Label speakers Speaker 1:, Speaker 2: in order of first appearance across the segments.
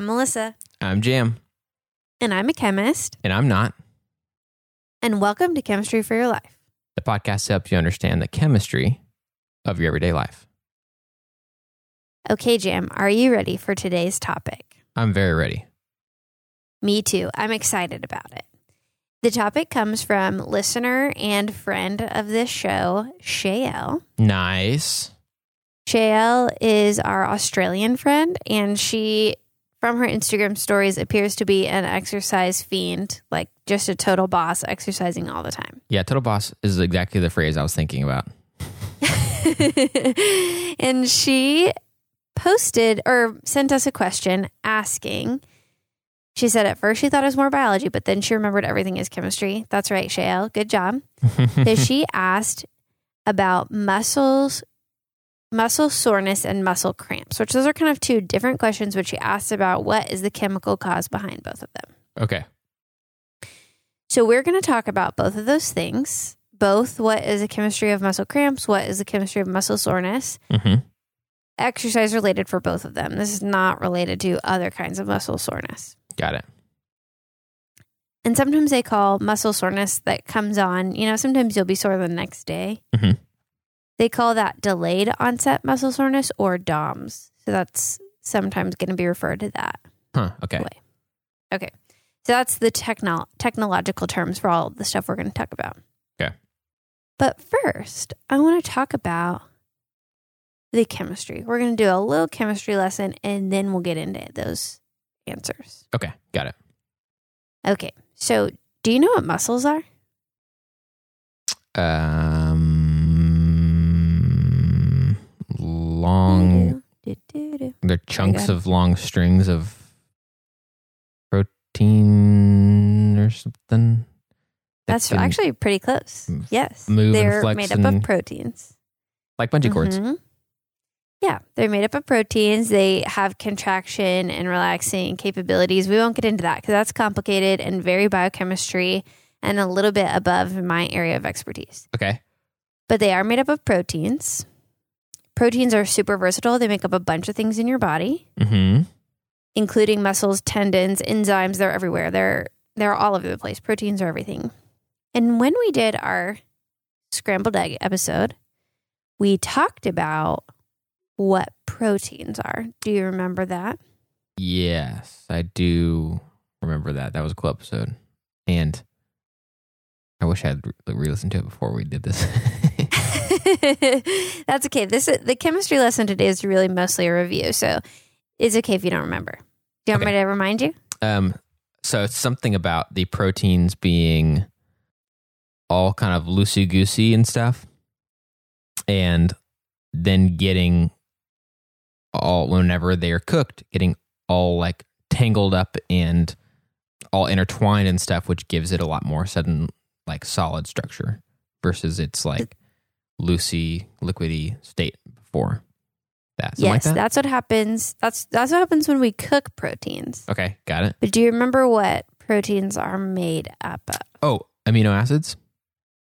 Speaker 1: I'm Melissa,
Speaker 2: I'm Jam,
Speaker 1: and I'm a chemist.
Speaker 2: and I'm not.
Speaker 1: And welcome to Chemistry for Your Life.
Speaker 2: The podcast helps you understand the chemistry of your everyday life.
Speaker 1: Okay, Jam, are you ready for today's topic?
Speaker 2: I'm very ready.
Speaker 1: Me too. I'm excited about it. The topic comes from listener and friend of this show, Shayelle.
Speaker 2: Nice.
Speaker 1: Shayelle is our Australian friend, and she, from her Instagram stories, appears to be an exercise fiend, like just a total boss, exercising all the time.
Speaker 2: Yeah, total boss is exactly the phrase I was thinking about.
Speaker 1: and she posted or sent us a question asking. She said at first she thought it was more biology, but then she remembered everything is chemistry. That's right, Shayelle. Good job. so she asked about muscles, muscle soreness, and muscle cramps, which those are kind of two different questions. which she asked about what is the chemical cause behind both of them.
Speaker 2: okay.
Speaker 1: So we're going to talk about both of those things. Both what is the chemistry of muscle cramps, what is the chemistry of muscle soreness,
Speaker 2: hmm
Speaker 1: exercise related for both of them. This is not related to other kinds of muscle soreness.
Speaker 2: Got it.
Speaker 1: And sometimes they call muscle soreness that comes on, you know, sometimes you'll be sore the next day.
Speaker 2: Mhm.
Speaker 1: They call that delayed onset muscle soreness or DOMS. So that's sometimes going to be referred to that.
Speaker 2: Huh. Okay.
Speaker 1: Wait. Okay. So that's the techno- technological terms for all the stuff we're going to talk about.
Speaker 2: Okay.
Speaker 1: But first, I want to talk about the chemistry. We're going to do a little chemistry lesson and then we'll get into those answers.
Speaker 2: Okay. Got it.
Speaker 1: Okay. So, do you know what muscles are?
Speaker 2: Um, long. They're chunks of long strings of protein or something. that
Speaker 1: That's
Speaker 2: can-
Speaker 1: actually pretty close.
Speaker 2: m-
Speaker 1: Yes.
Speaker 2: move and
Speaker 1: They're
Speaker 2: flex
Speaker 1: made up of
Speaker 2: and-
Speaker 1: proteins.
Speaker 2: like bungee cords.
Speaker 1: Mhm. Yeah, they're made up of proteins. They have contraction and relaxing capabilities. We won't get into that because that's complicated and very biochemistry and a little bit above my area of expertise.
Speaker 2: Okay.
Speaker 1: But they are made up of proteins. Proteins are super versatile. They make up a bunch of things in your body,
Speaker 2: Mm-hmm.
Speaker 1: including muscles, tendons, enzymes. They're everywhere. They're they're all over the place. Proteins are everything. And when we did our scrambled egg episode, we talked about what proteins are. Do you remember that?
Speaker 2: Yes, I do remember that. That was a cool episode. And I wish I had re listened to it before we did this.
Speaker 1: That's okay. This the chemistry lesson today is really mostly a review, so it's okay if you don't remember. Do you want
Speaker 2: Okay.
Speaker 1: me to remind you?
Speaker 2: um, so it's something about the proteins being all kind of loosey goosey and stuff. And then getting all, whenever they are cooked, getting all like tangled up and all intertwined and stuff, which gives it a lot more sudden, like solid structure versus its like loosey, liquidy state before that. Something
Speaker 1: yes,
Speaker 2: like that?
Speaker 1: that's what happens. That's that's what happens when we cook proteins.
Speaker 2: Okay, got it.
Speaker 1: But do you remember what proteins are made up of?
Speaker 2: Oh, amino acids?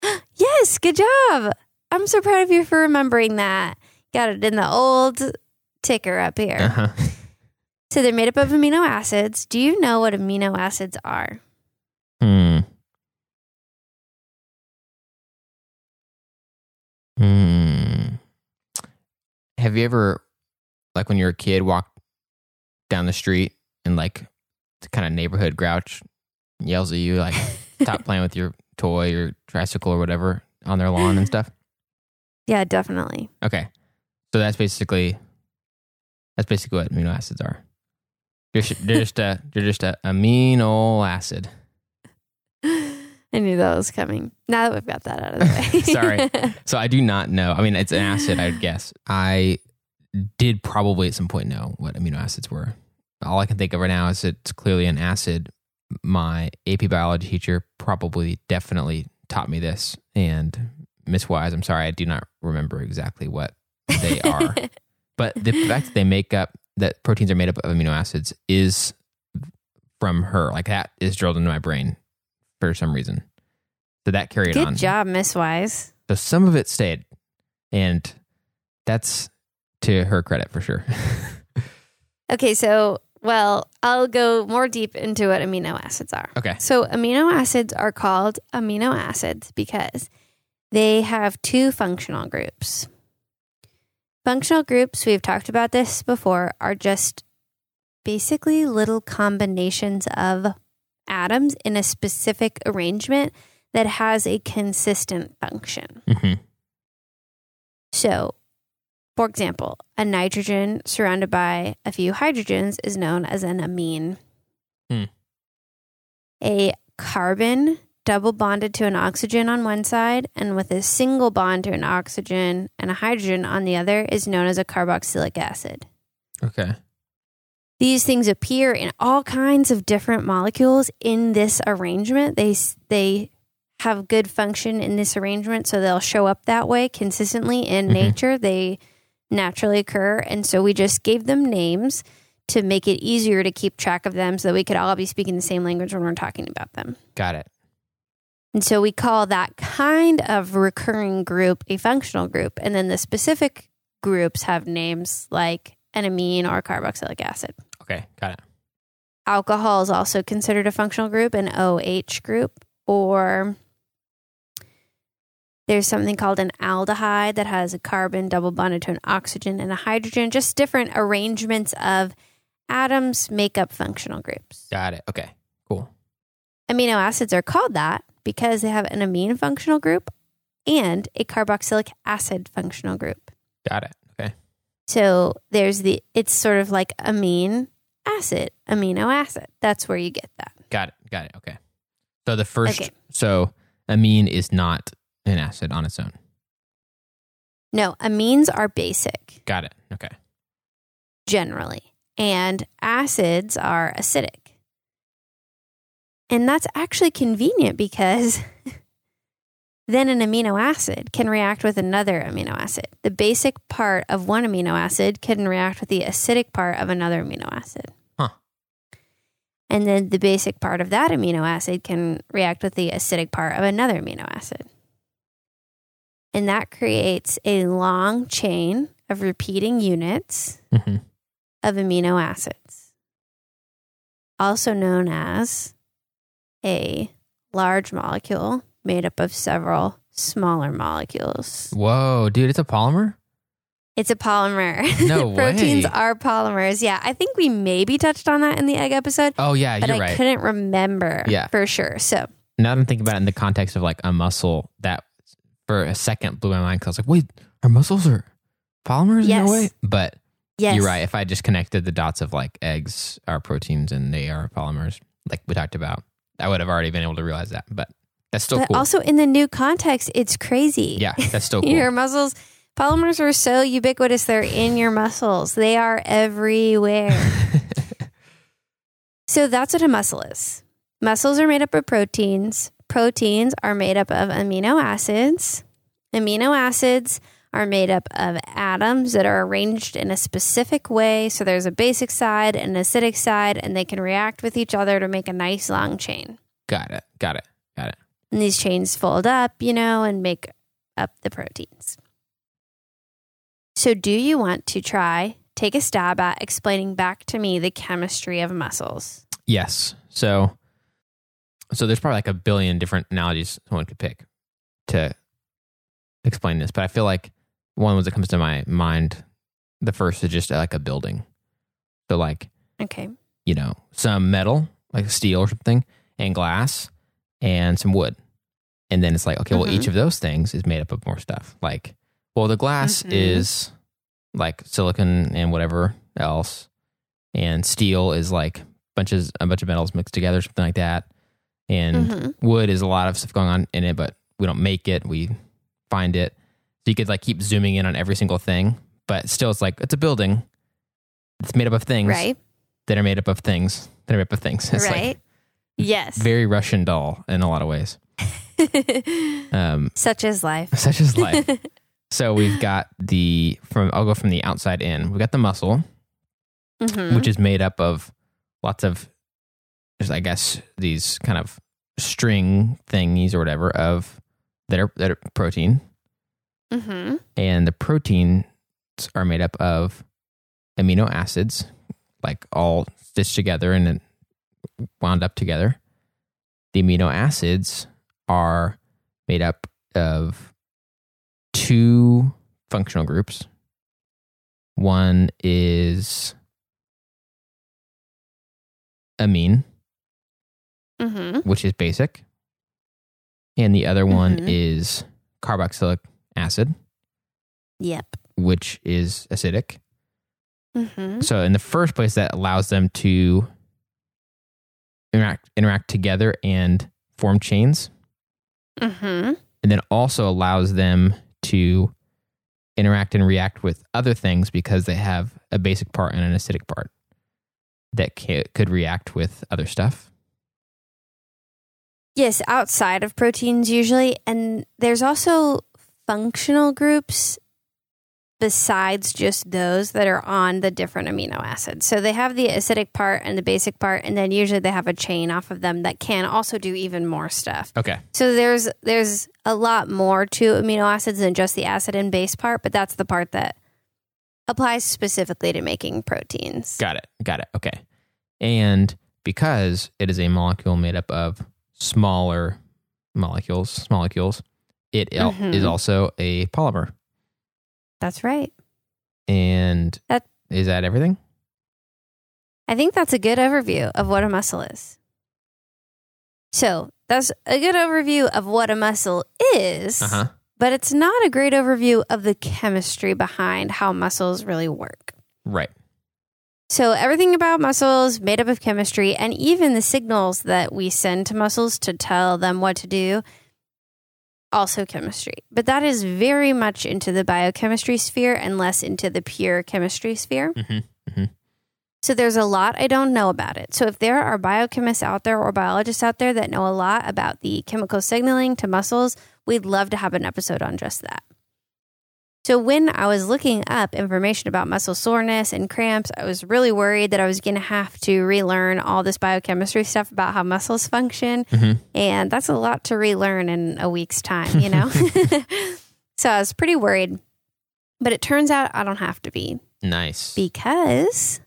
Speaker 1: Yes, good job. I'm so proud of you for remembering that. Got it in the old ticker up here.
Speaker 2: Uh-huh.
Speaker 1: So they're made up of amino acids. Do you know what amino acids are?
Speaker 2: Hmm. Have you ever, like when you're a kid, walked down the street and like the kind of neighborhood grouch yells at you, like, stop playing with your toy or tricycle or whatever on their lawn and stuff?
Speaker 1: Yeah, definitely.
Speaker 2: Okay. So that's basically, that's basically what amino acids are. They're just, they're just a, they're just a amino acid.
Speaker 1: I knew that was coming. Now that we've got that out of the way.
Speaker 2: Sorry. So I do not know. I mean, it's an acid, I would guess. I did probably at some point know what amino acids were. All I can think of right now is it's clearly an acid. My AP biology teacher probably definitely taught me this. And Miss Wise, I'm sorry, I do not remember exactly what they are. but the fact that they make up, that proteins are made up of amino acids is from her. Like that is drilled into my brain for some reason. So that carried
Speaker 1: Good
Speaker 2: on.
Speaker 1: Good job, Miss Wise.
Speaker 2: So some of it stayed. And that's to her credit for sure.
Speaker 1: Okay, so Well, I'll go more deep into what amino acids are.
Speaker 2: Okay.
Speaker 1: So, amino acids are called amino acids because they have two functional groups. Functional groups, we've talked about this before, are just basically little combinations of atoms in a specific arrangement that has a consistent function.
Speaker 2: hmm
Speaker 1: So, for example, a nitrogen surrounded by a few hydrogens is known as an amine.
Speaker 2: Hmm.
Speaker 1: A carbon double bonded to an oxygen on one side and with a single bond to an oxygen and a hydrogen on the other is known as a carboxylic acid.
Speaker 2: Okay.
Speaker 1: These things appear in all kinds of different molecules in this arrangement. They they have good function in this arrangement, so they'll show up that way consistently in
Speaker 2: Mhm.
Speaker 1: nature. They naturally occur, and so we just gave them names to make it easier to keep track of them, so that we could all be speaking the same language when we're talking about them.
Speaker 2: Got it.
Speaker 1: And so we call that kind of recurring group a functional group, and then the specific groups have names like an amine or carboxylic acid.
Speaker 2: Okay. Got it.
Speaker 1: Alcohol is also considered a functional group, an OH group, or there's something called an aldehyde that has a carbon double bonded to an oxygen and a hydrogen. Just different arrangements of atoms make up functional groups.
Speaker 2: Got it. Okay. Cool.
Speaker 1: Amino acids are called that because they have an amine functional group and a carboxylic acid functional group.
Speaker 2: Got it. Okay.
Speaker 1: So there's the, it's sort of like amine acid, amino acid. That's where you get that.
Speaker 2: Got it. Got it. Okay. So the first,
Speaker 1: Okay.
Speaker 2: so amine is not an acid on its own.
Speaker 1: No, amines are basic
Speaker 2: Got it. Okay.
Speaker 1: generally, and acids are acidic. And that's actually convenient because then an amino acid can react with another amino acid. The basic part of one amino acid can react with the acidic part of another amino acid. And then the basic part of that amino acid can react with the acidic part of another amino acid. And that creates a long chain of repeating units
Speaker 2: hmm
Speaker 1: of amino acids, also known as a large molecule made up of several smaller molecules.
Speaker 2: Whoa, dude, it's a polymer?
Speaker 1: It's a polymer.
Speaker 2: No
Speaker 1: Proteins
Speaker 2: way.
Speaker 1: are polymers. Yeah, I think we maybe touched on that in the egg episode,
Speaker 2: Oh, yeah,
Speaker 1: but
Speaker 2: you're right.
Speaker 1: I
Speaker 2: right.
Speaker 1: couldn't remember
Speaker 2: Yeah.
Speaker 1: for sure. So,
Speaker 2: Now that I'm thinking about it in the context of like a muscle, that for a second blew my mind because I was like, wait, our muscles are polymers in
Speaker 1: Yes.
Speaker 2: a way? But
Speaker 1: yes.
Speaker 2: you're right. If I just connected the dots of like eggs are proteins and they are polymers, like we talked about, I would have already been able to realize that. But that's still
Speaker 1: But
Speaker 2: cool.
Speaker 1: also in the new context, it's crazy.
Speaker 2: yeah, that's still cool.
Speaker 1: Your muscles, polymers are so ubiquitous. They're in your muscles, they are everywhere. so that's what a muscle is. Muscles are made up of proteins. Proteins are made up of amino acids. Amino acids are made up of atoms that are arranged in a specific way. So there's a basic side and an acidic side, and they can react with each other to make a nice long chain.
Speaker 2: got it. Got it. Got it.
Speaker 1: And these chains fold up, you know, and make up the proteins. So, do you want to try, take a stab at explaining back to me the chemistry of muscles?
Speaker 2: Yes. So, so there's probably like a billion different analogies someone could pick to explain this, but I feel like one was that comes to my mind. The first is just like a building. So, like
Speaker 1: Okay.
Speaker 2: you know, some metal, like steel or something, and glass, and some wood, and then it's like, okay, well,
Speaker 1: Mhm.
Speaker 2: each of those things is made up of more stuff. Like, well, the glass
Speaker 1: Mhm.
Speaker 2: is like silicon and whatever else, and steel is like bunches a bunch of metals mixed together, something like that, and
Speaker 1: Mhm.
Speaker 2: wood is a lot of stuff going on in it, but we don't make it. We find it. So you could like keep zooming in on every single thing, but still, it's like it's a building. It's made up of things
Speaker 1: Right.
Speaker 2: that are made up of things that are made up of things. It's
Speaker 1: right.
Speaker 2: like
Speaker 1: yes.
Speaker 2: very Russian doll in a lot of ways. Um,
Speaker 1: Such is life.
Speaker 2: such as life. So we've got the from I'll go from the outside in. We've got the muscle,
Speaker 1: Mhm.
Speaker 2: which is made up of lots of just I guess these kind of string thingies or whatever of that are that are protein.
Speaker 1: Mhm.
Speaker 2: And the proteins are made up of amino acids like all stitched together and then wound up together. The amino acids are made up of two functional groups. One is amine,
Speaker 1: Mm-hmm.
Speaker 2: which is basic, and the other one
Speaker 1: Mhm.
Speaker 2: is carboxylic acid,
Speaker 1: Yep.
Speaker 2: which is acidic.
Speaker 1: Mm-hmm.
Speaker 2: So in the first place, that allows them to interact interact together and form chains,
Speaker 1: Mm-hmm.
Speaker 2: and then also allows them to interact and react with other things because they have a basic part and an acidic part that could react with other stuff.
Speaker 1: Yes, outside of proteins usually. And there's also functional groups besides just those that are on the different amino acids. So they have the acidic part and the basic part, and then usually they have a chain off of them that can also do even more stuff.
Speaker 2: Okay,
Speaker 1: So there's there's a lot more to amino acids than just the acid and base part, but that's the part that applies specifically to making proteins.
Speaker 2: got it, got it. Okay, and because it is a molecule made up of smaller molecules, molecules, it
Speaker 1: Mhm.
Speaker 2: is also a polymer.
Speaker 1: That's right.
Speaker 2: And
Speaker 1: That-
Speaker 2: is that everything?
Speaker 1: I think that's a good overview of what a muscle is. So that's a good overview of what a muscle is,
Speaker 2: Uh huh.
Speaker 1: but it's not a great overview of the chemistry behind how muscles really work.
Speaker 2: Right.
Speaker 1: So everything about muscles made up of chemistry and even the signals that we send to muscles to tell them what to do also chemistry. But that is very much into the biochemistry sphere and less into the pure chemistry sphere.
Speaker 2: Mm-hmm.
Speaker 1: So there's a lot I don't know about it. So if there are biochemists out there or biologists out there that know a lot about the chemical signaling to muscles, we'd love to have an episode on just that. So when I was looking up information about muscle soreness and cramps, I was really worried that I was going to have to relearn all this biochemistry stuff about how muscles function,
Speaker 2: Mhm.
Speaker 1: and that's a lot to relearn in a week's time, you know. so I was pretty worried. But it turns out I don't have to be
Speaker 2: Nice.
Speaker 1: because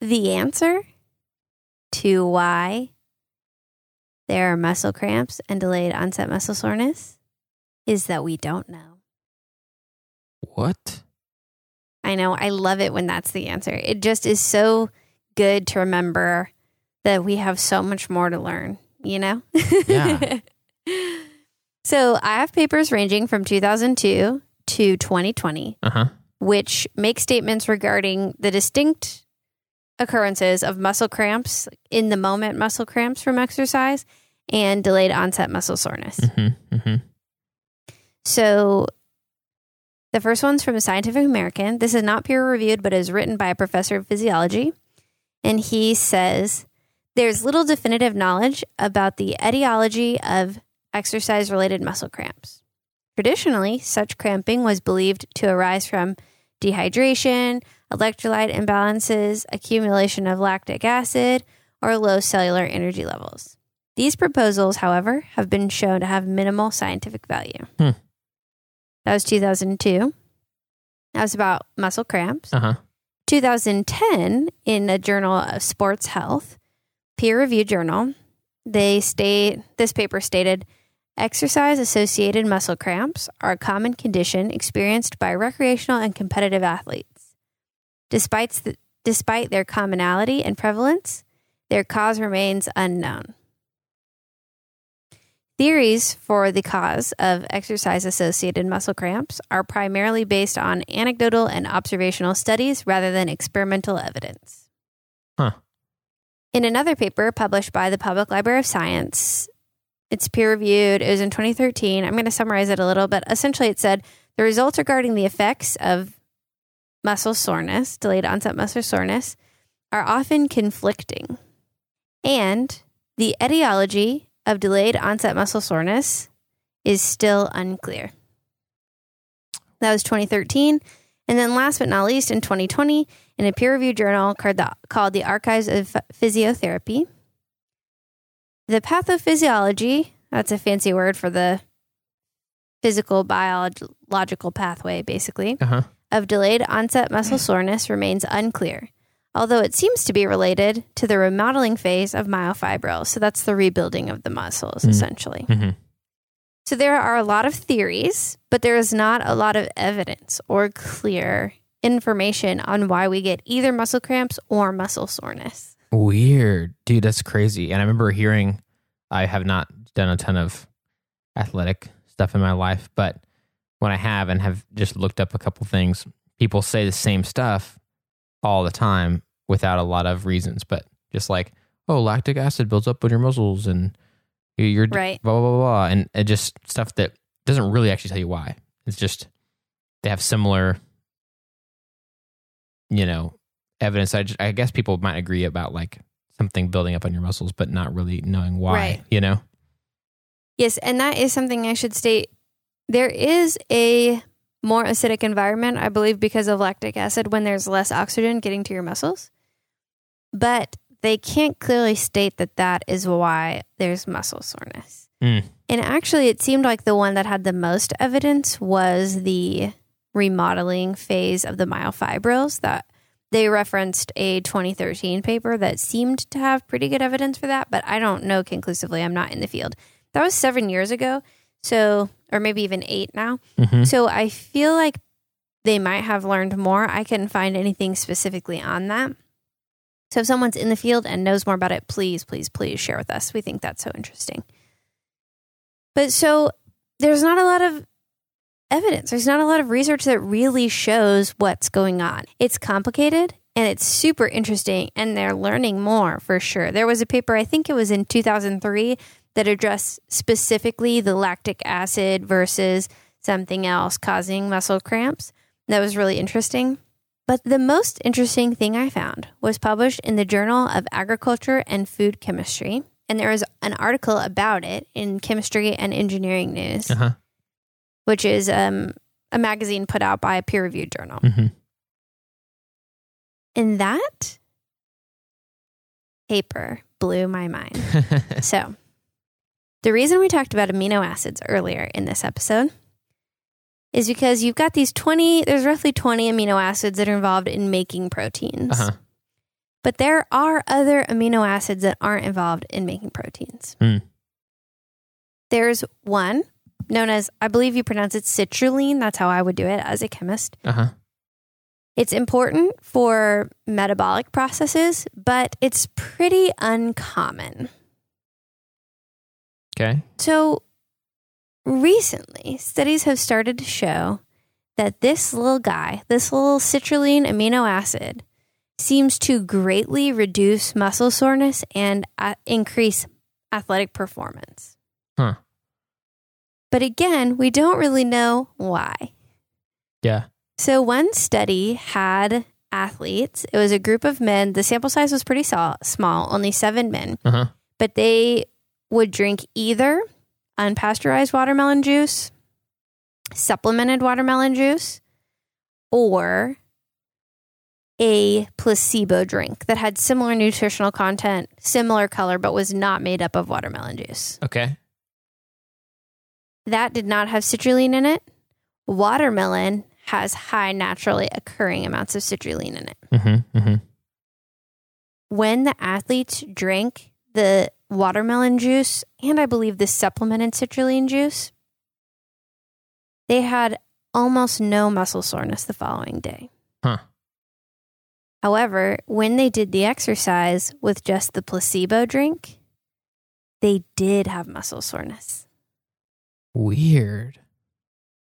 Speaker 1: the answer to why there are muscle cramps and delayed onset muscle soreness is that we don't know.
Speaker 2: What?
Speaker 1: I know, I love it when that's the answer. It just is so good to remember that we have so much more to learn, you know?
Speaker 2: Yeah.
Speaker 1: so I have papers ranging from 2002 to 2020
Speaker 2: Uh huh.
Speaker 1: which make statements regarding the distinct occurrences of muscle cramps in the moment muscle cramps from exercise and delayed onset muscle soreness.
Speaker 2: Mm-hmm. Mm-hmm.
Speaker 1: So the first one's from Scientific American. This is not peer reviewed, but is written by a professor of physiology. And he says there's little definitive knowledge about the etiology of exercise related muscle cramps. Traditionally, such cramping was believed to arise from dehydration, electrolyte imbalances, accumulation of lactic acid, or low cellular energy levels. These proposals, however, have been shown to have minimal scientific value.
Speaker 2: Hmm.
Speaker 1: That was 2002. That was about muscle cramps.
Speaker 2: Uh huh.
Speaker 1: 2010, in a journal of sports health, peer reviewed journal, they state this paper stated exercise associated muscle cramps are a common condition experienced by recreational and competitive athletes. Despite, the, despite their commonality and prevalence, their cause remains unknown. Theories for the cause of exercise associated muscle cramps are primarily based on anecdotal and observational studies rather than experimental evidence.
Speaker 2: Huh.
Speaker 1: In another paper published by the Public Library of Science, it's peer reviewed. It was in 2013. I'm going to summarize it a little bit. Essentially, it said the results regarding the effects of muscle soreness, delayed onset muscle soreness, are often conflicting. And the etiology of delayed onset muscle soreness is still unclear. That was 2013. And then, last but not least, in 2020, in a peer reviewed journal called the, called the Archives of Physiotherapy, the pathophysiology, that's a fancy word for the physical biological pathway, basically,
Speaker 2: Uh huh.
Speaker 1: of delayed onset muscle soreness remains unclear, although it seems to be related to the remodeling phase of myofibrils. So that's the rebuilding of the muscles,
Speaker 2: Mm.
Speaker 1: essentially.
Speaker 2: Mhm.
Speaker 1: So there are a lot of theories, but there is not a lot of evidence or clear information on why we get either muscle cramps or muscle soreness.
Speaker 2: Weird. Dude, that's crazy. And I remember hearing, I have not done a ton of athletic stuff in my life, but when I have and have just looked up a couple things, people say the same stuff all the time without a lot of reasons, but just like, oh, lactic acid builds up on your muscles and you're
Speaker 1: Right.
Speaker 2: blah, blah, blah, blah. And it just stuff that doesn't really actually tell you why. It's just they have similar, you know, evidence. I, just, I guess people might agree about like something building up on your muscles, but not really knowing why,
Speaker 1: Right.
Speaker 2: you know?
Speaker 1: Yes, and that is something I should state. There is a more acidic environment, I believe, because of lactic acid when there's less oxygen getting to your muscles. But they can't clearly state that that is why there's muscle soreness.
Speaker 2: Mm.
Speaker 1: And actually, it seemed like the one that had the most evidence was the remodeling phase of the myofibrils that they referenced a 2013 paper that seemed to have pretty good evidence for that, but I don't know conclusively. I'm not in the field. That was seven years ago. So, or maybe even eight now.
Speaker 2: Mhm.
Speaker 1: So I feel like they might have learned more. I couldn't find anything specifically on that. So if someone's in the field and knows more about it, please, please, please share with us. We think that's so interesting. But so there's not a lot of evidence. There's not a lot of research that really shows what's going on. It's complicated and it's super interesting and they're learning more for sure. There was a paper, I think it was in 2003, that addressed specifically the lactic acid versus something else causing muscle cramps. That was really interesting. But the most interesting thing I found was published in the Journal of Agriculture and Food Chemistry. And there was an article about it in Chemistry and Engineering News,
Speaker 2: Uh huh.
Speaker 1: which is um, a magazine put out by a peer reviewed journal.
Speaker 2: hmm
Speaker 1: And that paper blew my mind. So, the reason we talked about amino acids earlier in this episode is because you've got these 20, there's roughly 20 amino acids that are involved in making proteins.
Speaker 2: uh huh.
Speaker 1: But there are other amino acids that aren't involved in making proteins.
Speaker 2: Hmm.
Speaker 1: There's one known as, I believe you pronounce it citrulline. That's how I would do it as a chemist.
Speaker 2: Uh huh.
Speaker 1: It's important for metabolic processes, but it's pretty uncommon.
Speaker 2: Okay.
Speaker 1: So, recently, studies have started to show that this little guy, this little citrulline amino acid, seems to greatly reduce muscle soreness and uh, increase athletic performance.
Speaker 2: Huh.
Speaker 1: But again, we don't really know why.
Speaker 2: Yeah.
Speaker 1: So, one study had athletes, it was a group of men. The sample size was pretty small, only seven men
Speaker 2: Uh huh.
Speaker 1: but they would drink either unpasteurized watermelon juice, supplemented watermelon juice, or a placebo drink that had similar nutritional content, similar color, but was not made up of watermelon juice.
Speaker 2: Okay.
Speaker 1: That did not have citrulline in it. Watermelon has high naturally occurring amounts of citrulline in it.
Speaker 2: Mm-hmm. Mm-hmm.
Speaker 1: when the athletes drank the watermelon juice and I believe the supplemented citrulline juice, they had almost no muscle soreness the following day.
Speaker 2: Huh.
Speaker 1: However, when they did the exercise with just the placebo drink, they did have muscle soreness.
Speaker 2: Weird.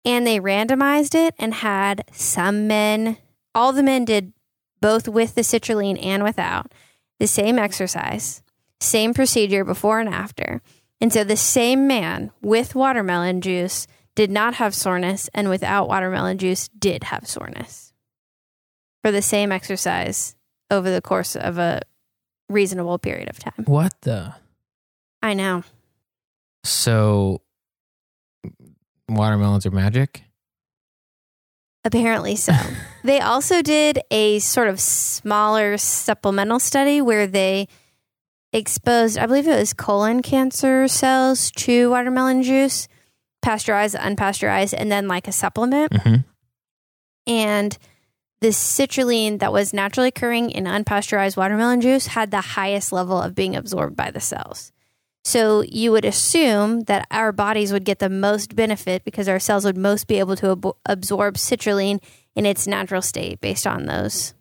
Speaker 1: And they randomized it and had some men, all the men did both with the citrulline and without, the same exercise, same procedure before and after. And so the same man with watermelon juice did not have soreness, and without watermelon juice did have soreness for the same exercise over the course of a reasonable period of time.
Speaker 2: What the?
Speaker 1: I know.
Speaker 2: So, watermelons are magic?
Speaker 1: Apparently so. they also did a sort of smaller supplemental study where they exposed, I believe it was colon cancer cells to watermelon juice, pasteurized, unpasteurized, and then like a supplement.
Speaker 2: Mm-hmm.
Speaker 1: And the citrulline that was naturally occurring in unpasteurized watermelon juice had the highest level of being absorbed by the cells. So you would assume that our bodies would get the most benefit because our cells would most be able to ab- absorb citrulline in its natural state based on those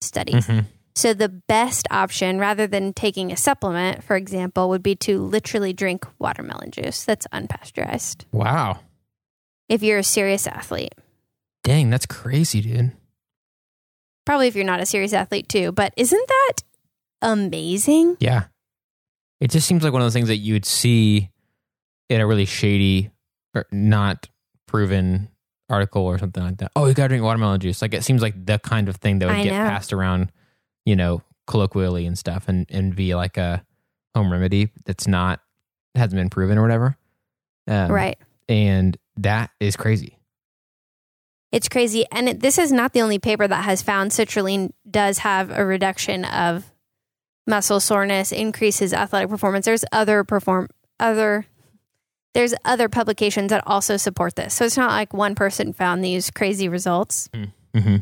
Speaker 1: studies.
Speaker 2: Mhm.
Speaker 1: So the best option rather than taking a supplement, for example, would be to literally drink watermelon juice that's unpasteurized
Speaker 2: Wow.
Speaker 1: if you're a serious athlete.
Speaker 2: Dang, that's crazy, dude.
Speaker 1: Probably if you're not a serious athlete too, but isn't that amazing?
Speaker 2: Yeah. It just seems like one of those things that you would see in a really shady or not proven article or something like that. Oh, you got to drink watermelon juice. Like it seems like the kind of thing that would
Speaker 1: I
Speaker 2: get
Speaker 1: know.
Speaker 2: passed around, you know, colloquially and stuff and, and be like a home remedy that's not, hasn't been proven or whatever. Um,
Speaker 1: right.
Speaker 2: And that is crazy.
Speaker 1: It's crazy. And it, this is not the only paper that has found citrulline does have a reduction of muscle soreness, increases athletic performance. There's other perform other there's other publications that also support this. So it's not like one person found these crazy results.
Speaker 2: Mm-hmm.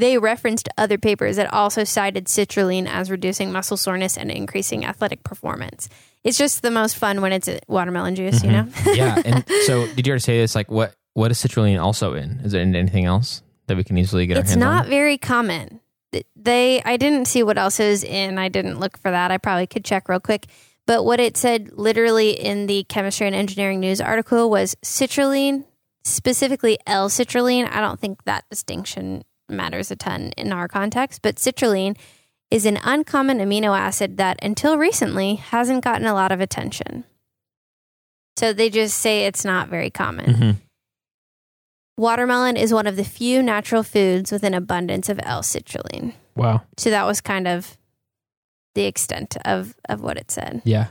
Speaker 1: They referenced other papers that also cited citrulline as reducing muscle soreness and increasing athletic performance. It's just the most fun when it's watermelon juice, you mm-hmm. know?
Speaker 2: yeah. And so did you already say this? Like what, what is citrulline also in? Is it in anything else that we can easily get our
Speaker 1: it's not
Speaker 2: on?
Speaker 1: very common. They, I didn't see what else is in. I didn't look for that. I probably could check real quick. But what it said literally in the chemistry and engineering news article was citrulline, specifically L citrulline. I don't think that distinction matters a ton in our context, but citrulline is an uncommon amino acid that until recently hasn't gotten a lot of attention. So they just say it's not very common.
Speaker 2: Mhm.
Speaker 1: Watermelon is one of the few natural foods with an abundance of L-citrulline.
Speaker 2: Wow.
Speaker 1: So that was kind of the extent of, of what it said.
Speaker 2: Yeah.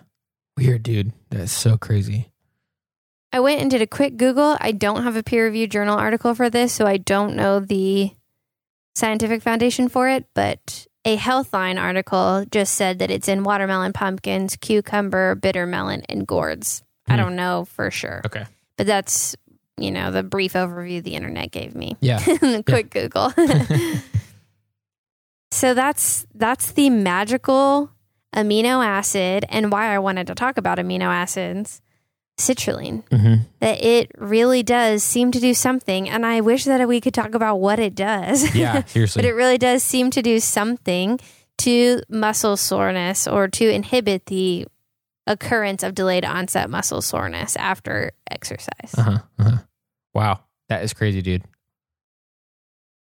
Speaker 2: Weird, dude. That's so crazy.
Speaker 1: I went and did a quick Google. I don't have a peer reviewed journal article for this, so I don't know the scientific foundation for it, but a Healthline article just said that it's in watermelon, pumpkins, cucumber, bitter melon, and gourds. I
Speaker 2: Hmm.
Speaker 1: don't know for sure,
Speaker 2: Okay.
Speaker 1: but that's, you know, the brief overview the internet gave me.
Speaker 2: Yeah.
Speaker 1: quick Google. so that's that's the magical amino acid and why I wanted to talk about amino acids, citrulline.
Speaker 2: hmm
Speaker 1: That it really does seem to do something and I wish that we could talk about what it does.
Speaker 2: Yeah. Seriously.
Speaker 1: but it really does seem to do something to muscle soreness or to inhibit the occurrence of delayed onset muscle soreness after exercise.
Speaker 2: uh huh. Uh-huh. Wow. That is crazy, dude.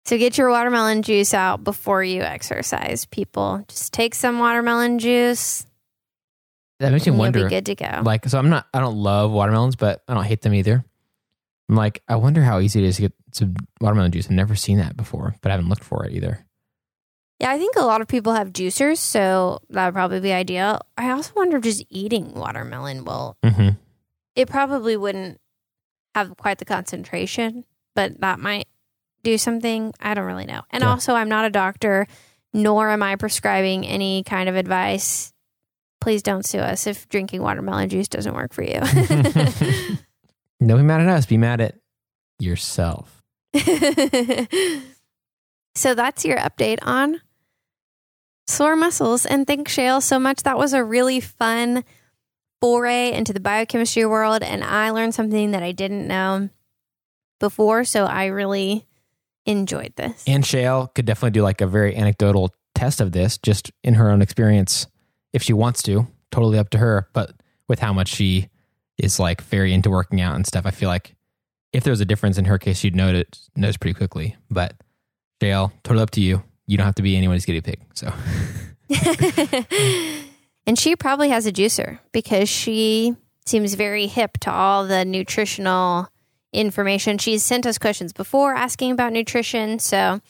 Speaker 1: So get your watermelon juice out before you exercise, people. Just take some watermelon juice.
Speaker 2: That makes me wonder.
Speaker 1: Be good to go.
Speaker 2: Like, so I'm not. I don't love watermelons, but I don't hate them either. I'm like, I wonder how easy it is to get some watermelon juice. I've never seen that before, but I haven't looked for it either.
Speaker 1: yeah, I think a lot of people have juicers, so that would probably be ideal. I also wonder if just eating watermelon will,
Speaker 2: Mm-hmm.
Speaker 1: it probably wouldn't have quite the concentration, but that might do something. I don't really know. And
Speaker 2: Yeah.
Speaker 1: also, I'm not a doctor, nor am I prescribing any kind of advice. Please don't sue us if drinking watermelon juice doesn't work for you.
Speaker 2: Don't be mad at us. Be mad at yourself.
Speaker 1: so that's your update on sore muscles. And thanks, Shale, so much. That was a really fun foray into the biochemistry world. And I learned something that I didn't know before. So I really enjoyed this.
Speaker 2: And Shale could definitely do like a very anecdotal test of this, just in her own experience, if she wants to. Totally up to her. But with how much she is like very into working out and stuff, I feel like if there's a difference in her case, you'd notice pretty quickly. But Shale, totally up to you. You don't have to be anyone's guinea pig. So
Speaker 1: and she probably has a juicer because she seems very hip to all the nutritional information. She's sent us questions before asking about nutrition. So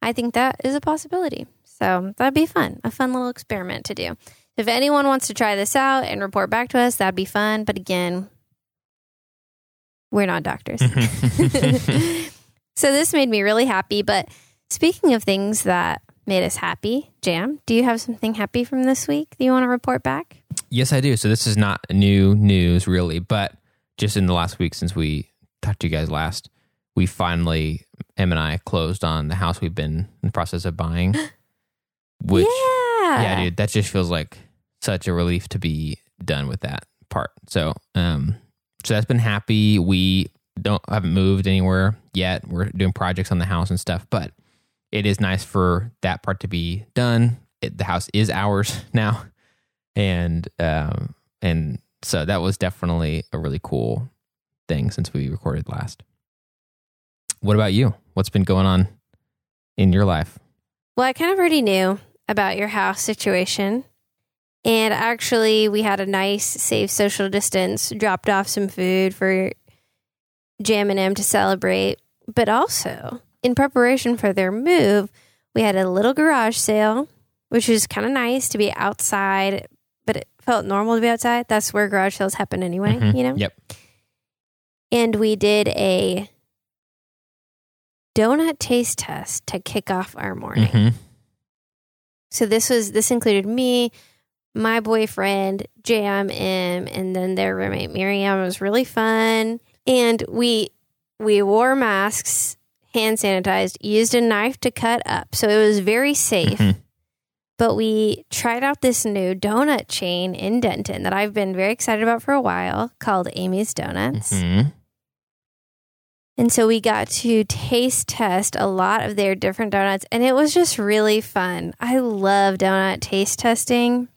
Speaker 1: I think that is a possibility. So that'd be fun, a fun little experiment to do. If anyone wants to try this out and report back to us, that'd be fun. But again, we're not doctors. Mm-hmm. so this made me really happy. But speaking of things that made us happy, Jam, do you have something happy from this week that you want to report back?
Speaker 2: Yes, I do. So this is not new news really, but just in the last week since we talked to you guys last, we finally, Em and I, closed on the house we've been in the process of buying. Which,
Speaker 1: yeah.
Speaker 2: yeah, dude, that just feels like such a relief to be done with that part. So, um, so that's been happy. We don't haven't moved anywhere yet. We're doing projects on the house and stuff, but it is nice for that part to be done. It, the house is ours now, and um, and so that was definitely a really cool thing since we recorded last. What about you? What's been going on in your life?
Speaker 1: Well, I kind of already knew about your house situation. And actually, we had a nice, safe social distance, dropped off some food for Jam and M to celebrate. But also, in preparation for their move, we had a little garage sale, which was kind of nice to be outside, but it felt normal to be outside. That's where garage sales happen anyway,
Speaker 2: Mhm.
Speaker 1: you know?
Speaker 2: Yep.
Speaker 1: And we did a donut taste test to kick off our morning.
Speaker 2: hmm
Speaker 1: So this was this included me, my boyfriend, Jam, M, and then their roommate Miriam. Was really fun. And we we wore masks, hand sanitized, used a knife to cut up. So it was very safe.
Speaker 2: Mhm.
Speaker 1: But we tried out this new donut chain in Denton that I've been very excited about for a while called Amy's Donuts.
Speaker 2: Mhm.
Speaker 1: And so we got to taste test a lot of their different donuts, and it was just really fun. I love donut taste testing,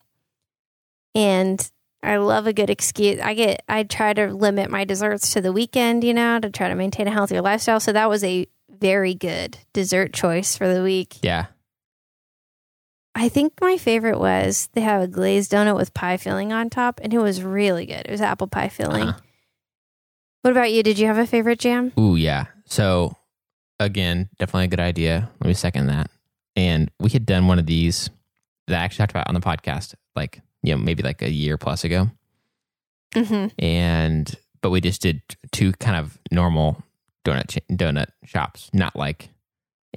Speaker 1: and I love a good excuse. I get, I try to limit my desserts to the weekend, you know, to try to maintain a healthier lifestyle. So that was a very good dessert choice for the week.
Speaker 2: Yeah.
Speaker 1: I think my favorite was they have a glazed donut with pie filling on top, and it was really good. It was apple pie filling.
Speaker 2: Uh-huh.
Speaker 1: What about you? Did you have a favorite jam?
Speaker 2: Ooh, yeah. So again, definitely a good idea. Let me second that. And we had done one of these that I actually talked about on the podcast, like you know maybe like a year plus ago.
Speaker 1: Mm-hmm.
Speaker 2: And but we just did two kind of normal donut ch- donut shops, not like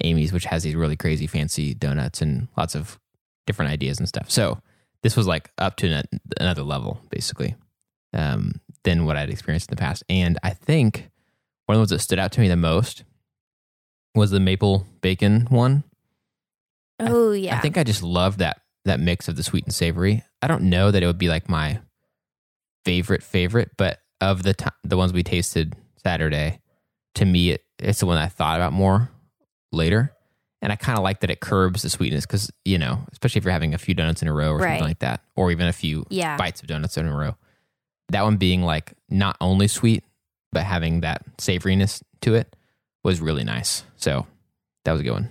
Speaker 2: Amy's, which has these really crazy fancy donuts and lots of different ideas and stuff. So this was like up to an- another level, basically, um, than what I'd experienced in the past. And I think one of the ones that stood out to me the most was the maple bacon one.
Speaker 1: Oh yeah.
Speaker 2: I think I just love that that mix of the sweet and savory. I don't know that it would be like my favorite favorite, but of the t- the ones we tasted Saturday, to me it, it's the one I thought about more later. And I kind of like that it curbs the sweetness because you know, especially if you're having a few donuts in a row or
Speaker 1: Right.
Speaker 2: something like that, or even a few
Speaker 1: yeah.
Speaker 2: bites of donuts in a row. That one being like not only sweet, but having that savoriness to it was really nice. So that was a good one.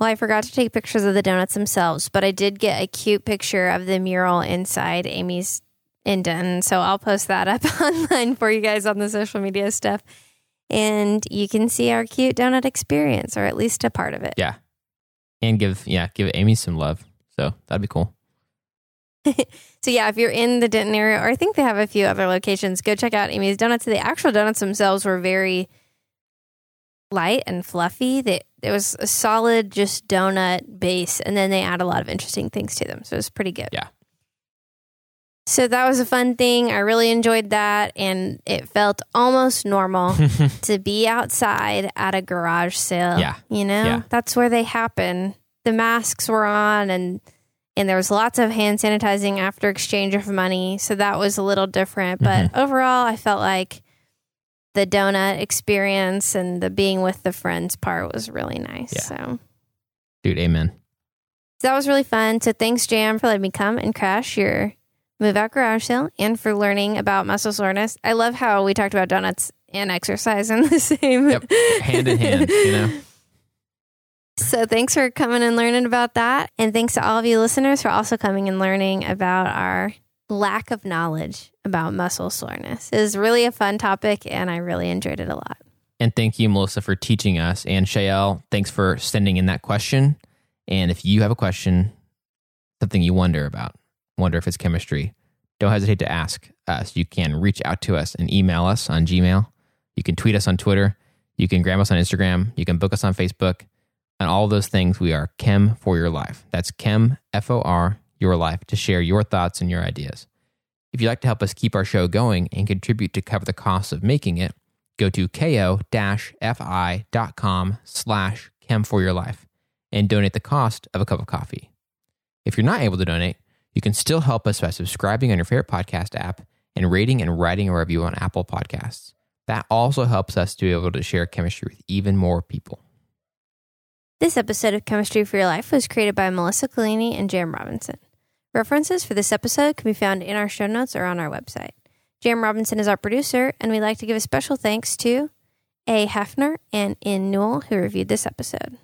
Speaker 1: Well, I forgot to take pictures of the donuts themselves, but I did get a cute picture of the mural inside Amy's in Denton. So I'll post that up online for you guys on the social media stuff. And you can see our cute donut experience, or at least a part of it.
Speaker 2: Yeah. And give yeah, give Amy some love. So that'd be cool.
Speaker 1: So yeah, if you're in the Denton area, or I think they have a few other locations, go check out Amy's Donuts. The actual donuts themselves were very light and fluffy. They, it was a solid, just donut base, and then they add a lot of interesting things to them. So it was pretty good.
Speaker 2: Yeah.
Speaker 1: So that was a fun thing. I really enjoyed that, and it felt almost normal to be outside at a garage sale.
Speaker 2: Yeah.
Speaker 1: You know,
Speaker 2: Yeah.
Speaker 1: that's where they happen. The masks were on and and there was lots of hand sanitizing after exchange of money. So that was a little different. But
Speaker 2: Mm-hmm.
Speaker 1: overall I felt like the donut experience and the being with the friends part was really nice.
Speaker 2: Yeah.
Speaker 1: So
Speaker 2: Dude, amen.
Speaker 1: So that was really fun. So thanks, Jam, for letting me come and crash your move out garage sale and for learning about muscle soreness. I love how we talked about donuts and exercise in the same
Speaker 2: Yep. Hand in hand, you know.
Speaker 1: So thanks for coming and learning about that. And thanks to all of you listeners for also coming and learning about our lack of knowledge about muscle soreness. Was really a fun topic and I really enjoyed it a lot.
Speaker 2: And thank you, Melissa, for teaching us. And Shael, thanks for sending in that question. And if you have a question, something you wonder about, wonder if it's chemistry, don't hesitate to ask us. You can reach out to us and email us on Gmail. You can tweet us on Twitter. You can grab us on Instagram. You can book us on Facebook. And all those things, we are Chem for Your Life. That's Chem, F O R, Your Life, to share your thoughts and your ideas. If you'd like to help us keep our show going and contribute to cover the costs of making it, go to ko-fi.com slash chem for your life and donate the cost of a cup of coffee. If you're not able to donate, you can still help us by subscribing on your favorite podcast app and rating and writing a review on Apple Podcasts. That also helps us to be able to share chemistry with even more people.
Speaker 1: This episode of Chemistry for Your Life was created by Melissa Collini and Jam Robinson. References for this episode can be found in our show notes or on our website. Jam Robinson is our producer, and we'd like to give a special thanks to A. Hefner and In Newell, who reviewed this episode.